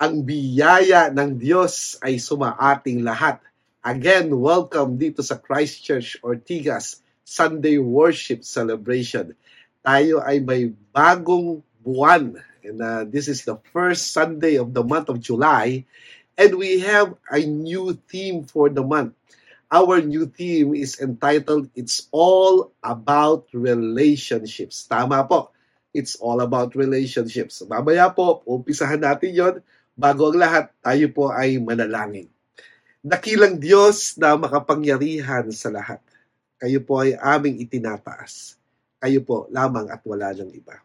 ang biyaya ng Diyos ay sumaating lahat. Again, welcome dito sa Christchurch Ortigas Sunday Worship Celebration. Tayo ay may bagong buwan. And uh, this is the first Sunday of the month of July. And we have a new theme for the month. Our new theme is entitled, It's All About Relationships. Tama po. It's all about relationships. Mamaya po, umpisahan natin yon Bago ang lahat, tayo po ay manalangin. Dakilang Diyos na makapangyarihan sa lahat. Kayo po ay aming itinataas. Kayo po lamang at wala ng iba.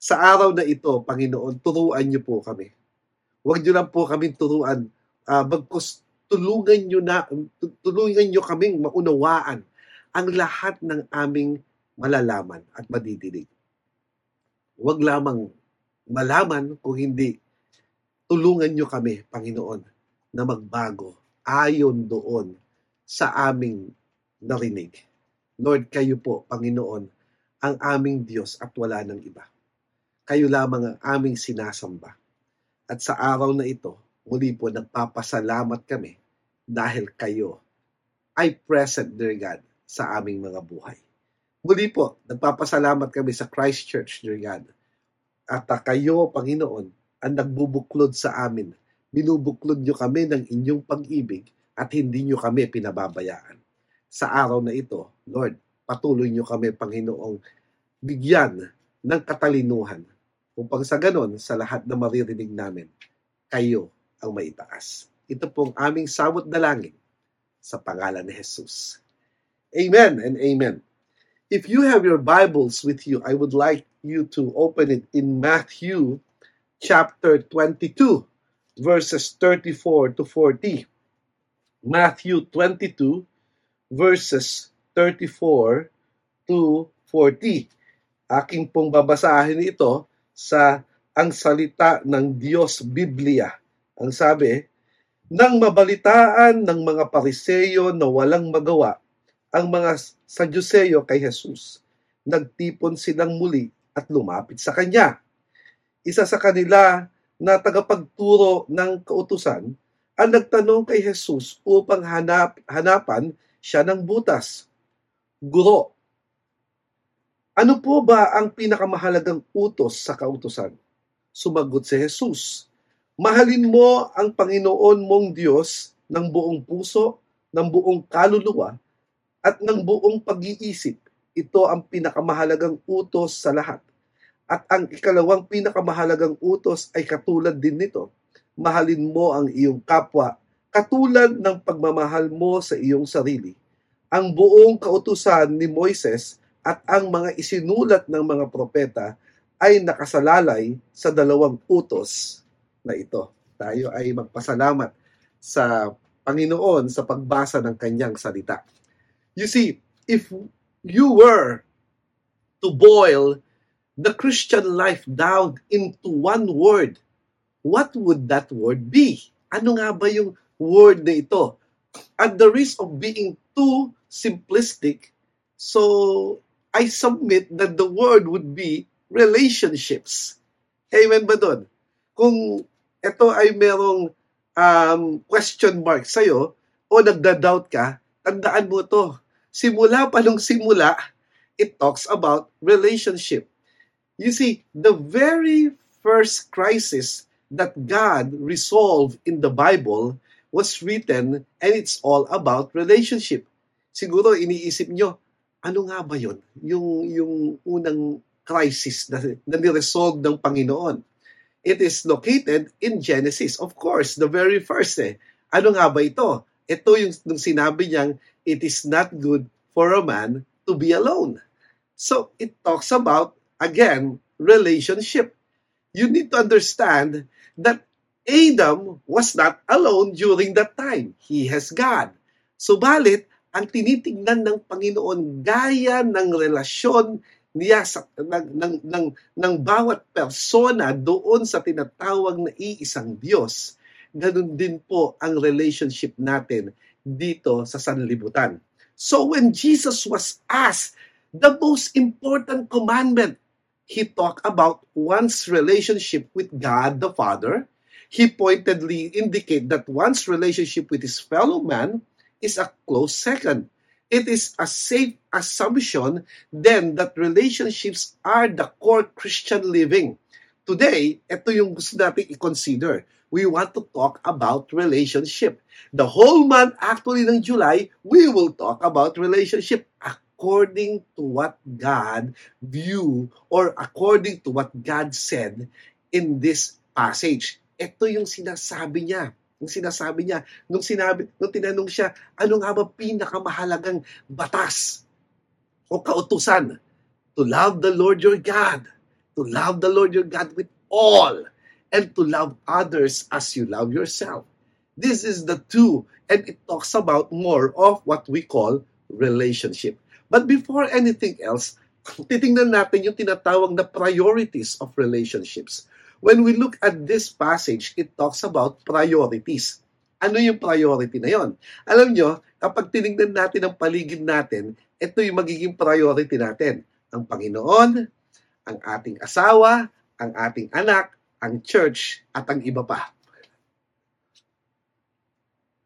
Sa araw na ito, Panginoon, turuan niyo po kami. Huwag niyo lang po kami turuan. Uh, bagkus tulungan niyo na tulungan niyo kaming maunawaan ang lahat ng aming malalaman at madidinig. Huwag lamang malaman kung hindi tulungan nyo kami, Panginoon, na magbago ayon doon sa aming narinig. Lord, kayo po, Panginoon, ang aming Diyos at wala ng iba. Kayo lamang ang aming sinasamba. At sa araw na ito, muli po nagpapasalamat kami dahil kayo ay present, dear God, sa aming mga buhay. Muli po, nagpapasalamat kami sa Christ Church, dear God. At kayo, Panginoon, ang nagbubuklod sa amin. Binubuklod nyo kami ng inyong pag-ibig at hindi nyo kami pinababayaan. Sa araw na ito, Lord, patuloy nyo kami, Panginoong, bigyan ng katalinuhan upang sa ganon, sa lahat na maririnig namin, kayo ang maitaas. Ito pong aming samot dalangin sa pangalan ni Jesus. Amen and amen. If you have your Bibles with you, I would like you to open it in Matthew chapter 22, verses 34 to 40. Matthew 22, verses 34 to 40. Aking pong babasahin ito sa ang salita ng Diyos Biblia. Ang sabi, nang mabalitaan ng mga pariseyo na walang magawa ang mga Sadyuseyo kay Jesus, nagtipon silang muli at lumapit sa Kanya isa sa kanila na tagapagturo ng kautusan ang nagtanong kay Jesus upang hanap, hanapan siya ng butas. Guro, ano po ba ang pinakamahalagang utos sa kautusan? Sumagot si Jesus, Mahalin mo ang Panginoon mong Diyos ng buong puso, ng buong kaluluwa, at ng buong pag-iisip. Ito ang pinakamahalagang utos sa lahat. At ang ikalawang pinakamahalagang utos ay katulad din nito. Mahalin mo ang iyong kapwa katulad ng pagmamahal mo sa iyong sarili. Ang buong kautusan ni Moises at ang mga isinulat ng mga propeta ay nakasalalay sa dalawang utos na ito. Tayo ay magpasalamat sa Panginoon sa pagbasa ng kanyang salita. You see, if you were to boil the Christian life down into one word, what would that word be? Ano nga ba yung word na ito? At the risk of being too simplistic, so I submit that the word would be relationships. Amen ba doon? Kung ito ay merong um, question mark sa'yo o nagda-doubt ka, tandaan mo to. Simula pa nung simula, it talks about relationship. You see, the very first crisis that God resolved in the Bible was written and it's all about relationship. Siguro iniisip nyo, ano nga ba yun? Yung, yung unang crisis na, na niresolve ng Panginoon. It is located in Genesis. Of course, the very first eh. Ano nga ba ito? Ito yung nung sinabi niyang, it is not good for a man to be alone. So, it talks about again, relationship. You need to understand that Adam was not alone during that time. He has God. Subalit, ang tinitingnan ng Panginoon gaya ng relasyon niya sa ng, ng, ng, ng bawat persona doon sa tinatawag na iisang Diyos. Ganun din po ang relationship natin dito sa sanlibutan. So when Jesus was asked the most important commandment he talked about one's relationship with God the Father. he pointedly indicate that one's relationship with his fellow man is a close second. It is a safe assumption then that relationships are the core Christian living. Today, ito yung gusto natin i-consider. We want to talk about relationship. The whole month actually ng July, we will talk about relationship according to what God view or according to what God said in this passage. Ito yung sinasabi niya. Yung sinasabi niya, nung sinabi, nung tinanong siya, ano nga ba pinakamahalagang batas o kautusan? To love the Lord your God. To love the Lord your God with all. And to love others as you love yourself. This is the two. And it talks about more of what we call relationship. But before anything else, titingnan natin yung tinatawag na priorities of relationships. When we look at this passage, it talks about priorities. Ano yung priority na yon? Alam nyo, kapag tinignan natin ang paligid natin, ito yung magiging priority natin. Ang Panginoon, ang ating asawa, ang ating anak, ang church, at ang iba pa.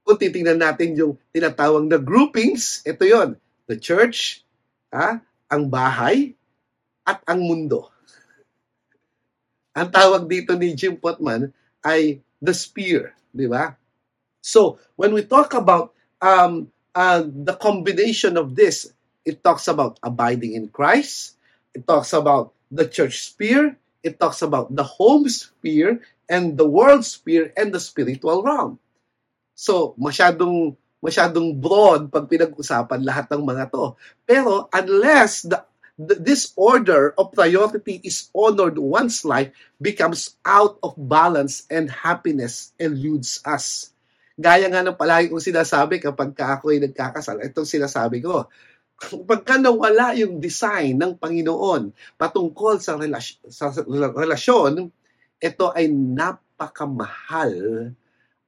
Kung titingnan natin yung tinatawag na groupings, ito yon The church, ha? ang bahay, at ang mundo. Ang tawag dito ni Jim Potman ay the spear, di ba? So, when we talk about um, uh, the combination of this, it talks about abiding in Christ, it talks about the church spear, it talks about the home spear, and the world spear, and the spiritual realm. So, masyadong masyadong broad pag pinag-usapan lahat ng mga to. Pero unless the this order of priority is honored, one's life becomes out of balance and happiness eludes us. Gaya nga ng palagi kong sinasabi kapag ka ako ay nagkakasal, itong sinasabi ko, pagka nawala yung design ng Panginoon patungkol sa, relasyon, sa relasyon, ito ay napakamahal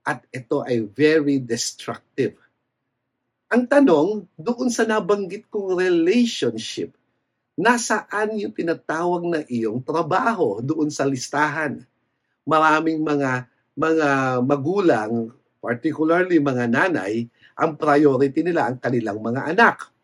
at ito ay very destructive. Ang tanong, doon sa nabanggit kong relationship, nasaan yung tinatawag na iyong trabaho doon sa listahan. Maraming mga mga magulang, particularly mga nanay, ang priority nila ang kanilang mga anak.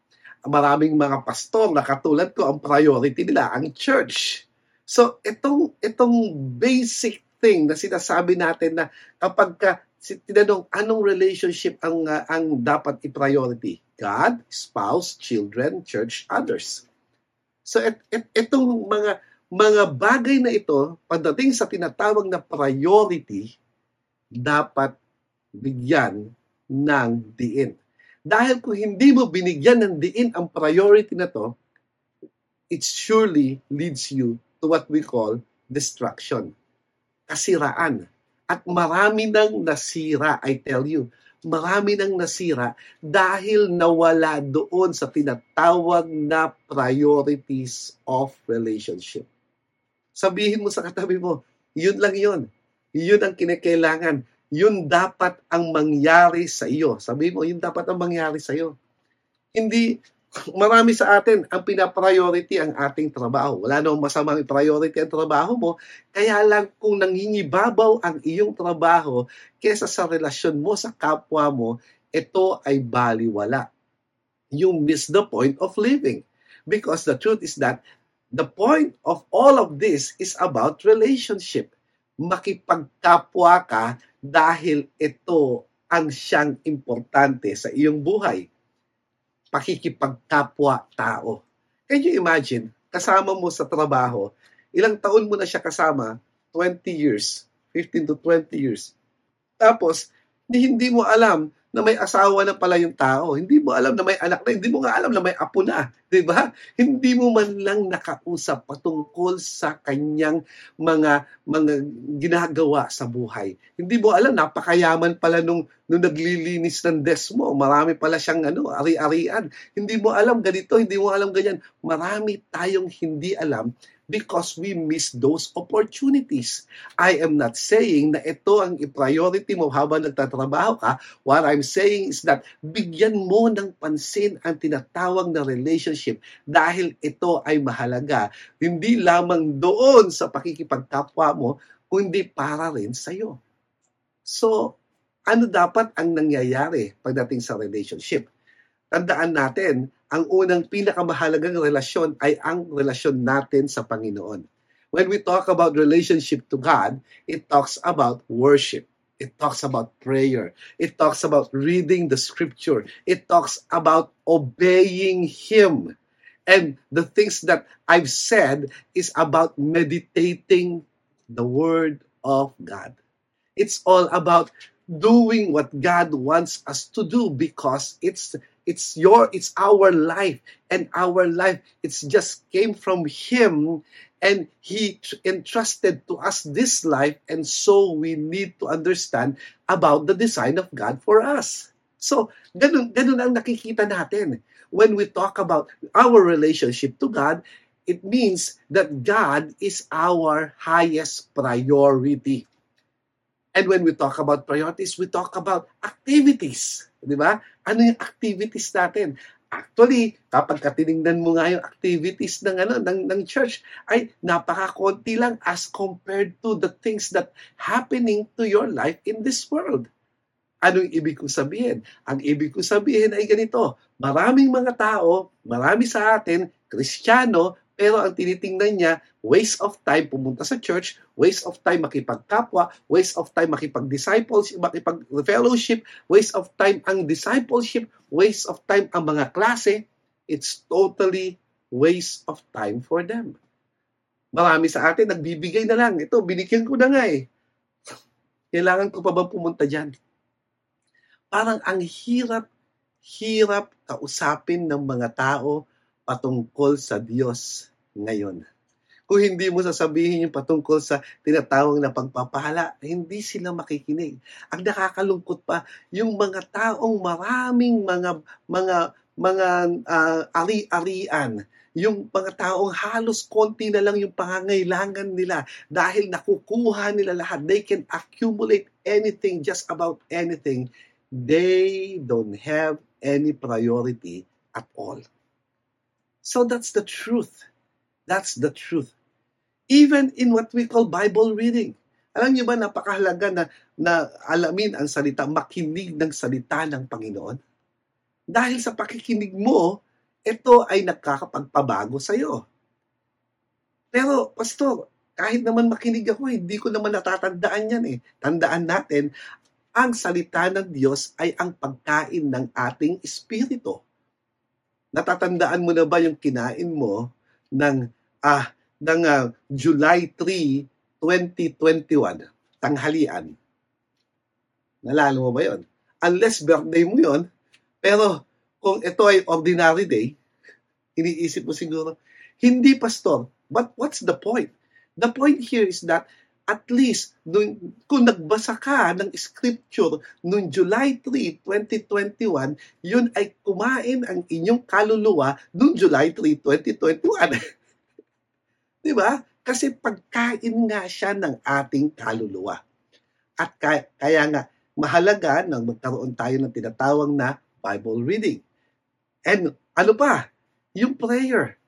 Maraming mga pastor na katulad ko, ang priority nila ang church. So, itong, itong basic thing na sinasabi natin na kapag ka, tinanong anong relationship ang, uh, ang dapat i-priority? God, spouse, children, church, others. So et, et, itong mga mga bagay na ito, pagdating sa tinatawag na priority, dapat bigyan ng diin. Dahil kung hindi mo binigyan ng diin ang priority na to, it surely leads you to what we call destruction. Kasiraan. At marami nang nasira, I tell you marami nang nasira dahil nawala doon sa tinatawag na priorities of relationship. Sabihin mo sa katabi mo, yun lang yun. Yun ang kinakailangan. Yun dapat ang mangyari sa iyo. Sabihin mo, yun dapat ang mangyari sa iyo. Hindi, marami sa atin ang pinapriority ang ating trabaho. Wala namang masamang priority ang trabaho mo. Kaya lang kung nangingibabaw ang iyong trabaho kesa sa relasyon mo sa kapwa mo, ito ay baliwala. You miss the point of living. Because the truth is that the point of all of this is about relationship. Makipagkapwa ka dahil ito ang siyang importante sa iyong buhay pakikipagkapwa-tao. Can you imagine, kasama mo sa trabaho, ilang taon mo na siya kasama? 20 years, 15 to 20 years. Tapos, hindi mo alam na may asawa na pala yung tao. Hindi mo alam na may anak na. Hindi mo nga alam na may apo na. Di ba? Hindi mo man lang nakausap patungkol sa kanyang mga mga ginagawa sa buhay. Hindi mo alam, napakayaman pala nung, nung naglilinis ng desk mo. Marami pala siyang ano, ari-arian. Hindi mo alam ganito, hindi mo alam ganyan. Marami tayong hindi alam because we miss those opportunities. I am not saying na ito ang i-priority mo habang nagtatrabaho ka. What I'm saying is that bigyan mo ng pansin ang tinatawag na relationship dahil ito ay mahalaga. Hindi lamang doon sa pakikipagkapwa mo, kundi para rin sa iyo. So, ano dapat ang nangyayari pagdating sa relationship? Tandaan natin, ang unang pinakamahalagang relasyon ay ang relasyon natin sa Panginoon. When we talk about relationship to God, it talks about worship. It talks about prayer. It talks about reading the scripture. It talks about obeying Him. And the things that I've said is about meditating the Word of God. It's all about doing what God wants us to do because it's it's your it's our life and our life it's just came from him and he entrusted to us this life and so we need to understand about the design of God for us. So ganun ganun ang nakikita natin. When we talk about our relationship to God it means that God is our highest priority And when we talk about priorities, we talk about activities. Di ba? Ano yung activities natin? Actually, kapag katinignan mo nga yung activities ng, ano, ng, ng church, ay napakakonti lang as compared to the things that happening to your life in this world. Anong ibig kong sabihin? Ang ibig kong sabihin ay ganito, maraming mga tao, marami sa atin, kristyano, pero ang tinitingnan niya, waste of time pumunta sa church, waste of time makipagkapwa, waste of time makipag-disciples, makipag-fellowship, waste of time ang discipleship, waste of time ang mga klase. It's totally waste of time for them. Marami sa atin nagbibigay na lang. Ito, binigyan ko na nga eh. Kailangan ko pa ba pumunta dyan? Parang ang hirap, hirap kausapin ng mga tao patungkol sa Diyos ngayon. Kung hindi mo sasabihin yung patungkol sa tinatawag na pagpapahala, hindi sila makikinig. Ang nakakalungkot pa, yung mga taong maraming mga mga mga uh, ari-arian, yung mga taong halos konti na lang yung pangangailangan nila dahil nakukuha nila lahat. They can accumulate anything, just about anything. They don't have any priority at all. So that's the truth. That's the truth. Even in what we call Bible reading. Alam niyo ba, napakahalaga na, na alamin ang salita, makinig ng salita ng Panginoon. Dahil sa pakikinig mo, ito ay nakakapagpabago sa iyo. Pero, Pastor, kahit naman makinig ako, hindi ko naman natatandaan yan eh. Tandaan natin, ang salita ng Diyos ay ang pagkain ng ating espiritu. Natatandaan mo na ba yung kinain mo ng ah ng uh, July 3, 2021, tanghalian? Nalala mo ba yon? Unless birthday mo yon, pero kung ito ay ordinary day, iniisip mo siguro, hindi pastor. But what's the point? The point here is that at least dun, kung nagbasa ka ng scripture noong July 3, 2021, yun ay kumain ang inyong kaluluwa noong July 3, 2021. Di ba? Kasi pagkain nga siya ng ating kaluluwa. At kaya, kaya nga, mahalaga nang magkaroon tayo ng tinatawag na Bible reading. And ano pa? Yung prayer.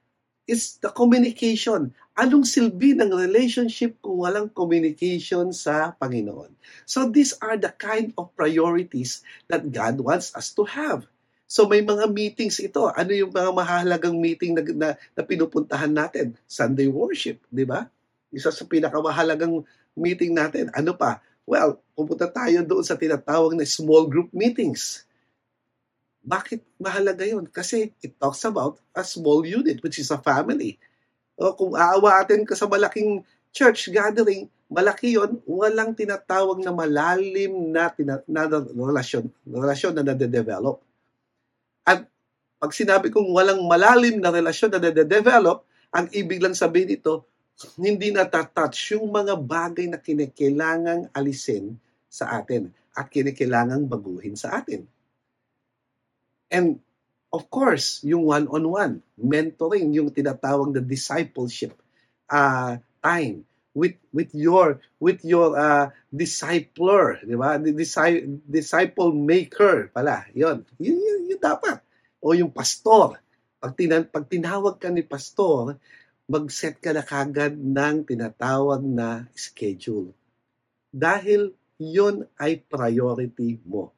It's the communication anong silbi ng relationship kung walang communication sa Panginoon? So these are the kind of priorities that God wants us to have. So may mga meetings ito. Ano yung mga mahalagang meeting na, na, na pinupuntahan natin? Sunday worship, di ba? Isa sa pinakamahalagang meeting natin. Ano pa? Well, pupunta tayo doon sa tinatawag na small group meetings. Bakit mahalaga yun? Kasi it talks about a small unit, which is a family o kung aawatin ka sa malaking church gathering, malaki yon, walang tinatawag na malalim na, tina, na relasyon, relasyon na nade-develop. At pag sinabi kong walang malalim na relasyon na nade-develop, ang ibig lang sabihin nito, hindi natatouch yung mga bagay na kinikailangang alisin sa atin at kinikailangang baguhin sa atin. And of course, yung one-on-one, mentoring, yung tinatawag na discipleship uh, time with with your with your uh, discipler, di ba? Disciple, disciple maker pala. 'Yon. Yun, yun, yun dapat. O yung pastor. Pag, tinan, pag tinawag ka ni pastor, mag-set ka na kagad ng tinatawag na schedule. Dahil yun ay priority mo.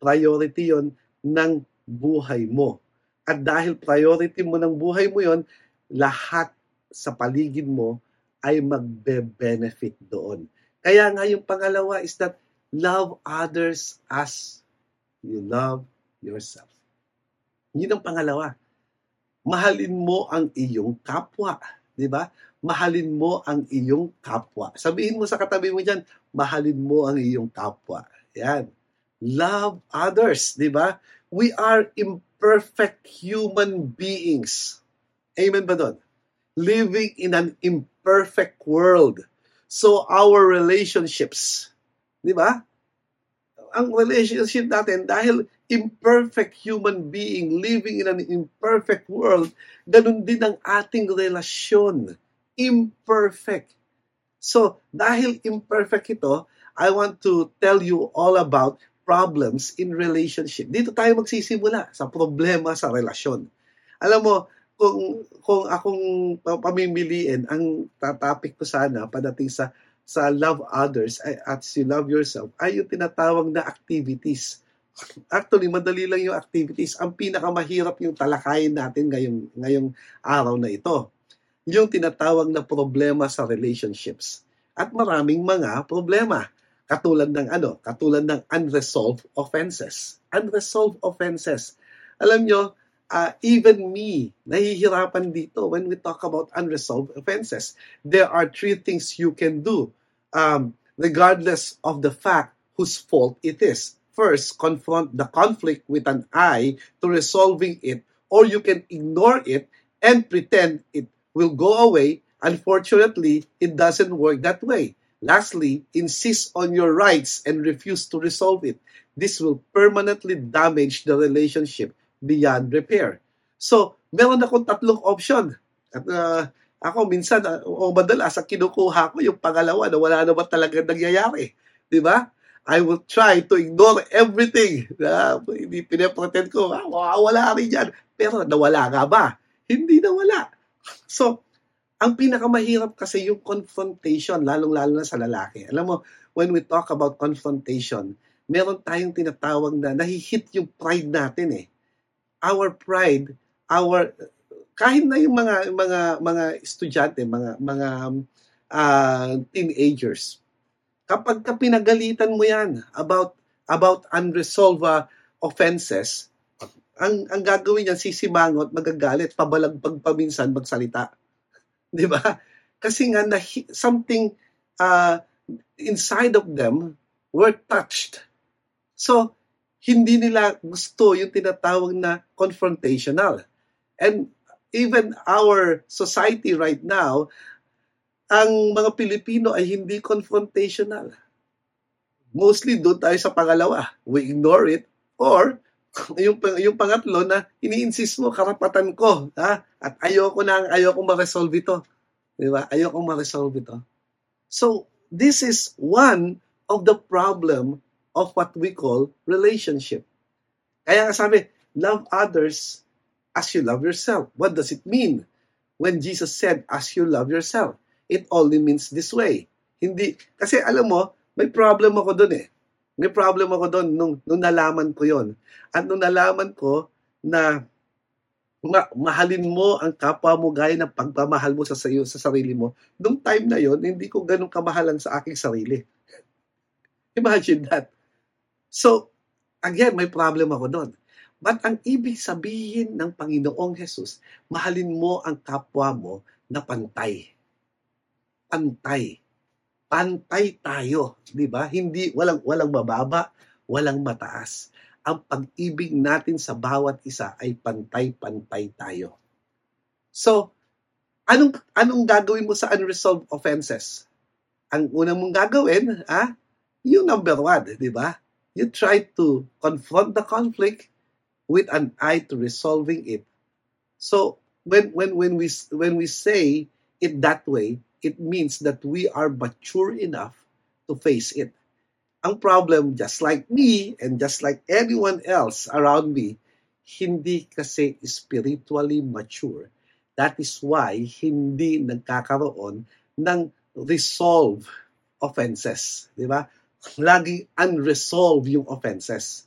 Priority yon ng buhay mo. At dahil priority mo ng buhay mo yon, lahat sa paligid mo ay magbe-benefit doon. Kaya nga yung pangalawa is that love others as you love yourself. Yun ang pangalawa. Mahalin mo ang iyong kapwa. Di ba? Mahalin mo ang iyong kapwa. Sabihin mo sa katabi mo dyan, mahalin mo ang iyong kapwa. Yan. Love others. Di ba? We are imperfect human beings. Amen ba doon? Living in an imperfect world. So our relationships, di ba? Ang relationship natin, dahil imperfect human being living in an imperfect world, ganun din ang ating relasyon. Imperfect. So, dahil imperfect ito, I want to tell you all about problems in relationship. Dito tayo magsisimula sa problema sa relasyon. Alam mo, kung kung akong pamimiliin ang topic ko sana padating sa sa love others at you love yourself ay yung tinatawag na activities. Actually, madali lang yung activities. Ang pinakamahirap yung talakayin natin ngayong, ngayong araw na ito. Yung tinatawag na problema sa relationships. At maraming mga problema. Katulad ng ano? Katulad ng unresolved offenses. Unresolved offenses. Alam nyo, uh, even me, nahihirapan dito when we talk about unresolved offenses. There are three things you can do, um, regardless of the fact whose fault it is. First, confront the conflict with an eye to resolving it, or you can ignore it and pretend it will go away. Unfortunately, it doesn't work that way. Lastly, insist on your rights and refuse to resolve it. This will permanently damage the relationship beyond repair. So, meron akong tatlong option. At uh, ako minsan, uh, o madalas, ang kinukuha ko yung pangalawa na wala naman talaga nangyayari. Di ba? I will try to ignore everything. Uh, hindi pinapretend ko, ah, wala rin yan. Pero nawala nga ba? Hindi nawala. So, ang pinakamahirap kasi yung confrontation, lalong-lalo na sa lalaki. Alam mo, when we talk about confrontation, meron tayong tinatawag na nahihit yung pride natin eh our pride, our kahit na yung mga mga mga estudyante, mga mga uh, teenagers, kapag ka pinagalitan mo yan about about unresolved uh, offenses, ang ang gagawin niyan sisimangot, magagalit, pabalagpag paminsan magsalita. 'Di ba? Kasi nga na something uh, inside of them were touched. So hindi nila gusto yung tinatawag na confrontational. And even our society right now, ang mga Pilipino ay hindi confrontational. Mostly doon tayo sa pangalawa. We ignore it. Or, yung, yung pangatlo na ini-insist mo, karapatan ko. Ha? At ayoko na, ayoko ma-resolve ito. Di ba? Ayoko ma-resolve ito. So, this is one of the problem of what we call relationship. Kaya nga sabi, love others as you love yourself. What does it mean? When Jesus said, as you love yourself, it only means this way. Hindi, kasi alam mo, may problem ako doon eh. May problem ako doon nung, nung nalaman ko yon. At nung nalaman ko na ma- mahalin mo ang kapwa mo gaya ng pagmamahal mo sa, sayo, sa sarili mo, nung time na yon hindi ko ganun kamahalan sa aking sarili. Imagine that. So, again, may problem ako doon. But ang ibig sabihin ng Panginoong Jesus, mahalin mo ang kapwa mo na pantay. Pantay. Pantay tayo, 'di ba? Hindi walang walang mababa, walang mataas. Ang pag-ibig natin sa bawat isa ay pantay-pantay tayo. So, anong anong gagawin mo sa unresolved offenses? Ang una mong gagawin, ah, yung number one, di ba? you try to confront the conflict with an eye to resolving it. So when when when we when we say it that way, it means that we are mature enough to face it. Ang problem, just like me and just like anyone else around me, hindi kasi spiritually mature. That is why hindi nagkakaroon ng resolve offenses. Di ba? laging unresolved yung offenses.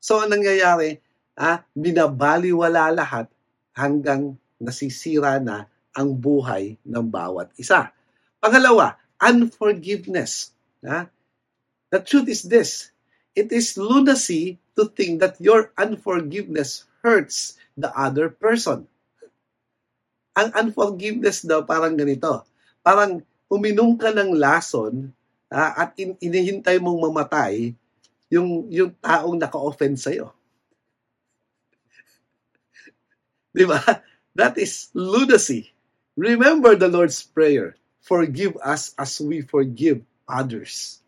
So, ang nangyayari, ah, binabaliwala lahat hanggang nasisira na ang buhay ng bawat isa. Pangalawa, unforgiveness. Ah, the truth is this, it is lunacy to think that your unforgiveness hurts the other person. Ang unforgiveness daw parang ganito. Parang uminom ka ng lason uh, at in, inihintay mong mamatay yung, yung taong naka-offend sa'yo. Di ba? That is lunacy. Remember the Lord's Prayer. Forgive us as we forgive others.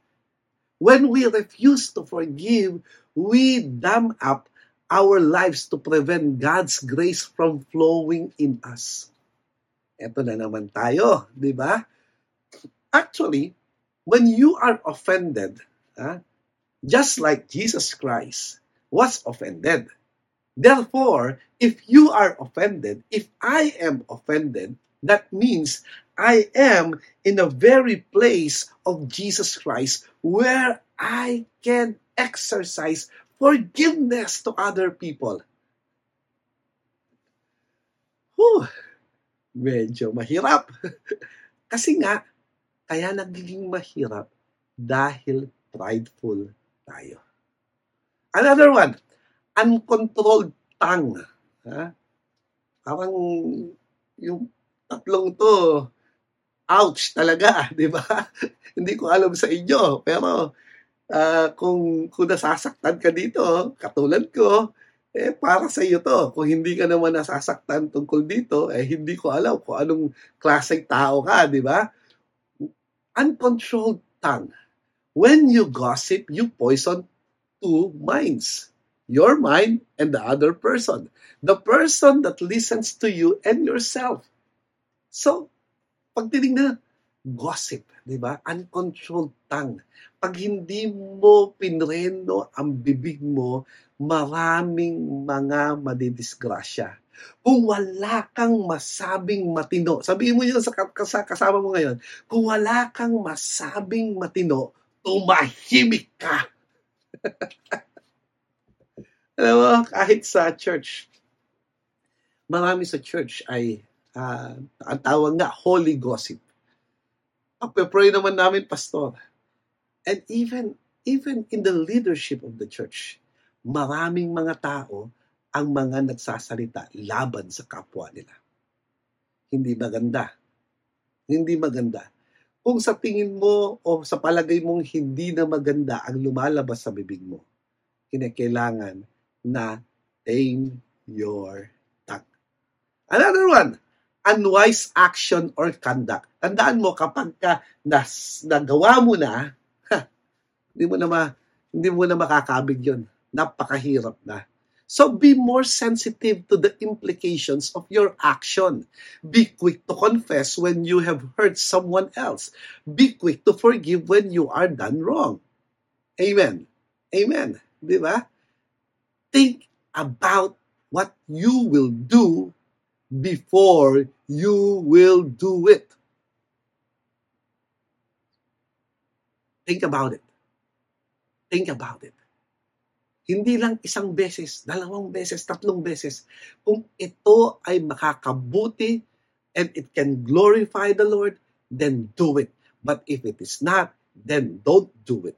When we refuse to forgive, we dam up our lives to prevent God's grace from flowing in us. Ito na naman tayo, di ba? Actually, when you are offended, uh, just like Jesus Christ was offended, therefore, if you are offended, if I am offended, that means I am in a very place of Jesus Christ where I can exercise forgiveness to other people. Whew, medyo mahirap. Kasi nga, kaya nagiging mahirap dahil prideful tayo. Another one, uncontrolled tongue. Ha? Parang yung tatlong to, ouch talaga, di ba? Hindi ko alam sa inyo, pero uh, kung, kung nasasaktan ka dito, katulad ko, eh para sa iyo to. Kung hindi ka naman nasasaktan tungkol dito, eh hindi ko alam kung anong klaseng tao ka, di ba? Uncontrolled tongue. When you gossip, you poison two minds. Your mind and the other person. The person that listens to you and yourself. So, pag tinignan, gossip, di ba? Uncontrolled tongue. Pag hindi mo pinreno ang bibig mo, maraming mga madidisgrasya. Kung wala kang masabing matino, sabihin mo yun sa kasama mo ngayon, kung wala kang masabing matino, tumahimik ka. Alam mo, kahit sa church, marami sa church ay uh, ang tawag nga, holy gossip pray naman namin, pastor. And even, even in the leadership of the church, maraming mga tao ang mga nagsasalita laban sa kapwa nila. Hindi maganda. Hindi maganda. Kung sa tingin mo o sa palagay mong hindi na maganda ang lumalabas sa bibig mo, kinakailangan na tame your tongue. Another one, unwise action or conduct. Tandaan mo, kapag ka nas, nagawa mo na, ha, hindi mo na, ma, hindi mo na makakabig yun. Napakahirap na. So be more sensitive to the implications of your action. Be quick to confess when you have hurt someone else. Be quick to forgive when you are done wrong. Amen. Amen. Di ba? Think about what you will do before you will do it. Think about it. Think about it. Hindi lang isang beses, dalawang beses, tatlong beses. Kung ito ay makakabuti and it can glorify the Lord, then do it. But if it is not, then don't do it.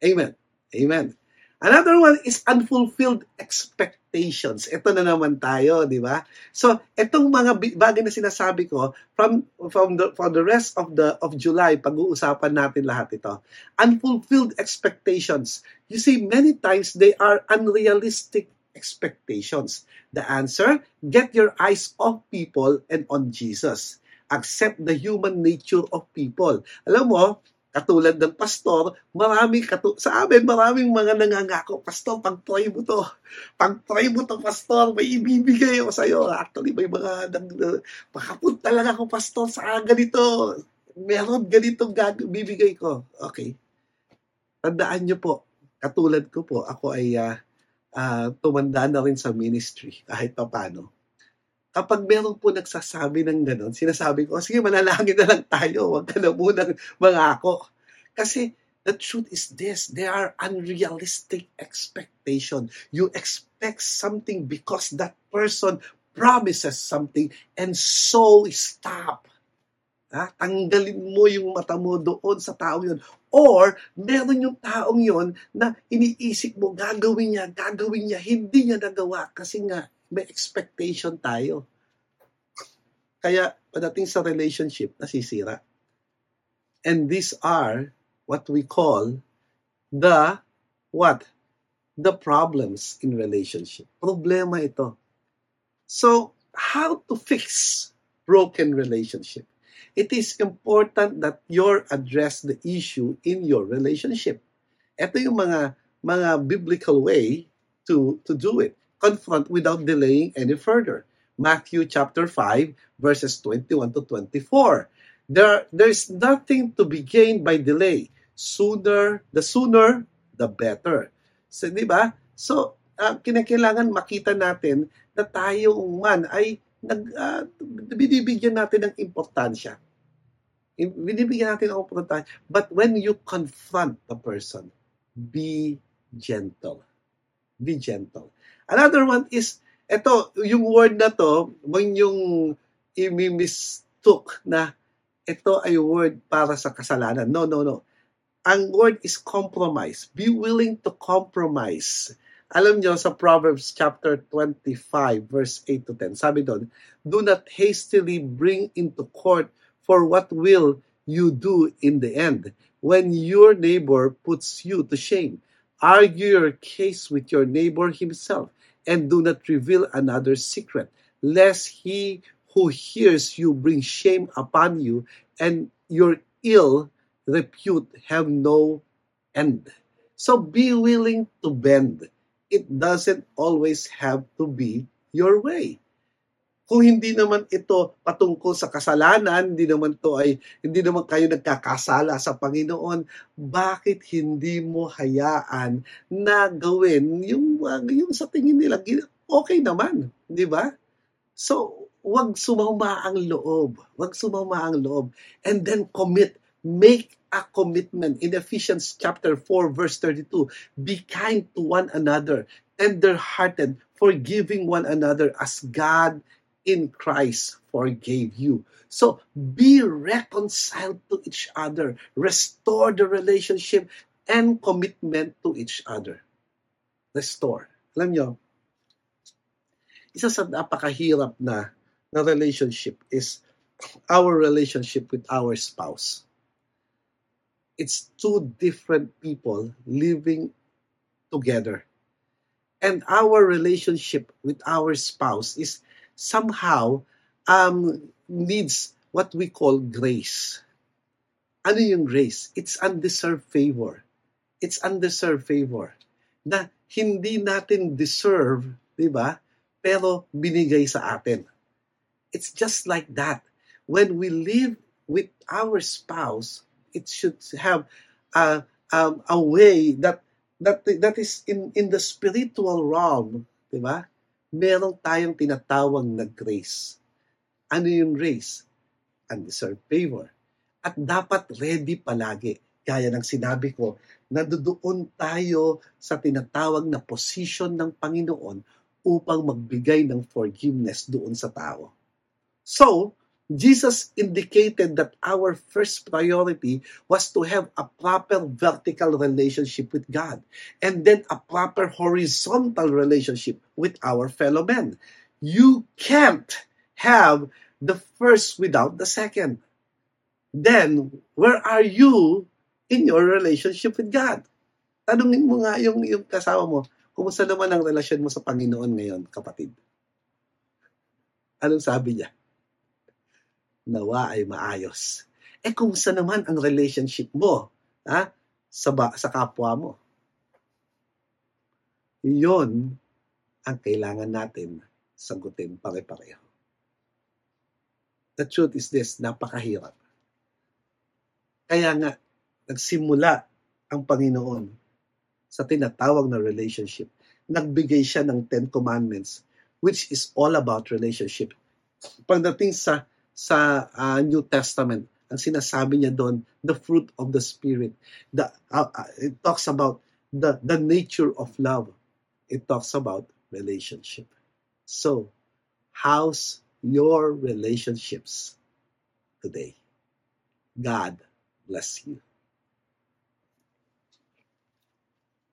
Amen. Amen. Another one is unfulfilled expectations. Ito na naman tayo, di ba? So, itong mga bagay na sinasabi ko from from the for the rest of the of July, pag-uusapan natin lahat ito. Unfulfilled expectations. You see, many times they are unrealistic expectations. The answer, get your eyes off people and on Jesus. Accept the human nature of people. Alam mo, katulad ng pastor, marami katu sa amin, maraming mga nangangako, pastor, pag-try mo to. Pag-try mo to, pastor, may ibibigay ako sa'yo. Actually, may mga, nang, makapunta lang ako, pastor, sa ganito. Meron ganitong gag- bibigay ko. Okay. Tandaan nyo po, katulad ko po, ako ay uh, uh, tumanda na rin sa ministry, kahit pa paano kapag meron po nagsasabi ng gano'n, sinasabi ko, sige, manalangin na lang tayo, huwag ka na munang mga ako. Kasi The truth is this, they are unrealistic expectation. You expect something because that person promises something and so stop. Ha? Tanggalin mo yung mata mo doon sa tao yun. Or, meron yung taong yon na iniisip mo, gagawin niya, gagawin niya, hindi niya nagawa kasi nga may expectation tayo. Kaya, padating sa relationship, nasisira. And these are what we call the what? The problems in relationship. Problema ito. So, how to fix broken relationship? It is important that you address the issue in your relationship. Ito yung mga mga biblical way to to do it. Confront without delaying any further. Matthew chapter 5 verses 21 to 24. There, there's nothing to be gained by delay. Sooner, the sooner, the better. So, di ba? So, uh, kinakailangan makita natin na tayo man ay nag, uh, binibigyan natin ng importansya. Binibigyan natin ng importansya. But when you confront the person, be gentle. Be gentle. Another one is, ito, yung word na to, when yung imi-mistook na ito ay word para sa kasalanan. No, no, no. Ang word is compromise. Be willing to compromise. Alam nyo, sa Proverbs chapter 25, verse 8 to 10, sabi doon, Do not hastily bring into court for what will you do in the end when your neighbor puts you to shame. Argue your case with your neighbor himself and do not reveal another's secret, lest he who hears you bring shame upon you, and your ill repute have no end. So be willing to bend. It doesn't always have to be your way. Kung hindi naman ito patungkol sa kasalanan, hindi naman to ay hindi naman kayo nagkakasala sa Panginoon, bakit hindi mo hayaan na gawin yung yung sa tingin nila okay naman, di ba? So, wag sumama ang loob. Wag sumama ang loob. And then commit. Make a commitment. In Ephesians chapter 4 verse 32, be kind to one another, tender-hearted, forgiving one another as God in Christ forgave you. So be reconciled to each other. Restore the relationship and commitment to each other. Restore. Alam nyo, isa sa napakahirap na na relationship is our relationship with our spouse. It's two different people living together. And our relationship with our spouse is somehow um, needs what we call grace. Ano yung grace? It's undeserved favor. It's undeserved favor na hindi natin deserve, di ba? Pero binigay sa atin. It's just like that. When we live with our spouse, it should have a, um, a way that that that is in in the spiritual realm, 'di ba? Meron tayong tinatawag na grace. Ano yung grace? Undeserved favor. At dapat ready palagi. Gaya ng sinabi ko, nandoon tayo sa tinatawag na position ng Panginoon upang magbigay ng forgiveness doon sa tao. So, Jesus indicated that our first priority was to have a proper vertical relationship with God and then a proper horizontal relationship with our fellow men. You can't have the first without the second. Then, where are you in your relationship with God? Tanungin mo nga yung, yung kasama mo, kumusta naman ang relasyon mo sa Panginoon ngayon, kapatid? Anong sabi niya? Nawa ay maayos. Eh kung sa naman ang relationship mo ha, sa, ba, sa kapwa mo? Iyon ang kailangan natin sagutin pare-pareho. The truth is this, napakahirap. Kaya nga, nagsimula ang Panginoon sa tinatawag na relationship. Nagbigay siya ng Ten Commandments, which is all about relationship. Pagdating sa sa uh, New Testament, ang sinasabi niya doon, the fruit of the Spirit. The, uh, it talks about the, the nature of love. It talks about relationship. So, how's your relationships today? God bless you.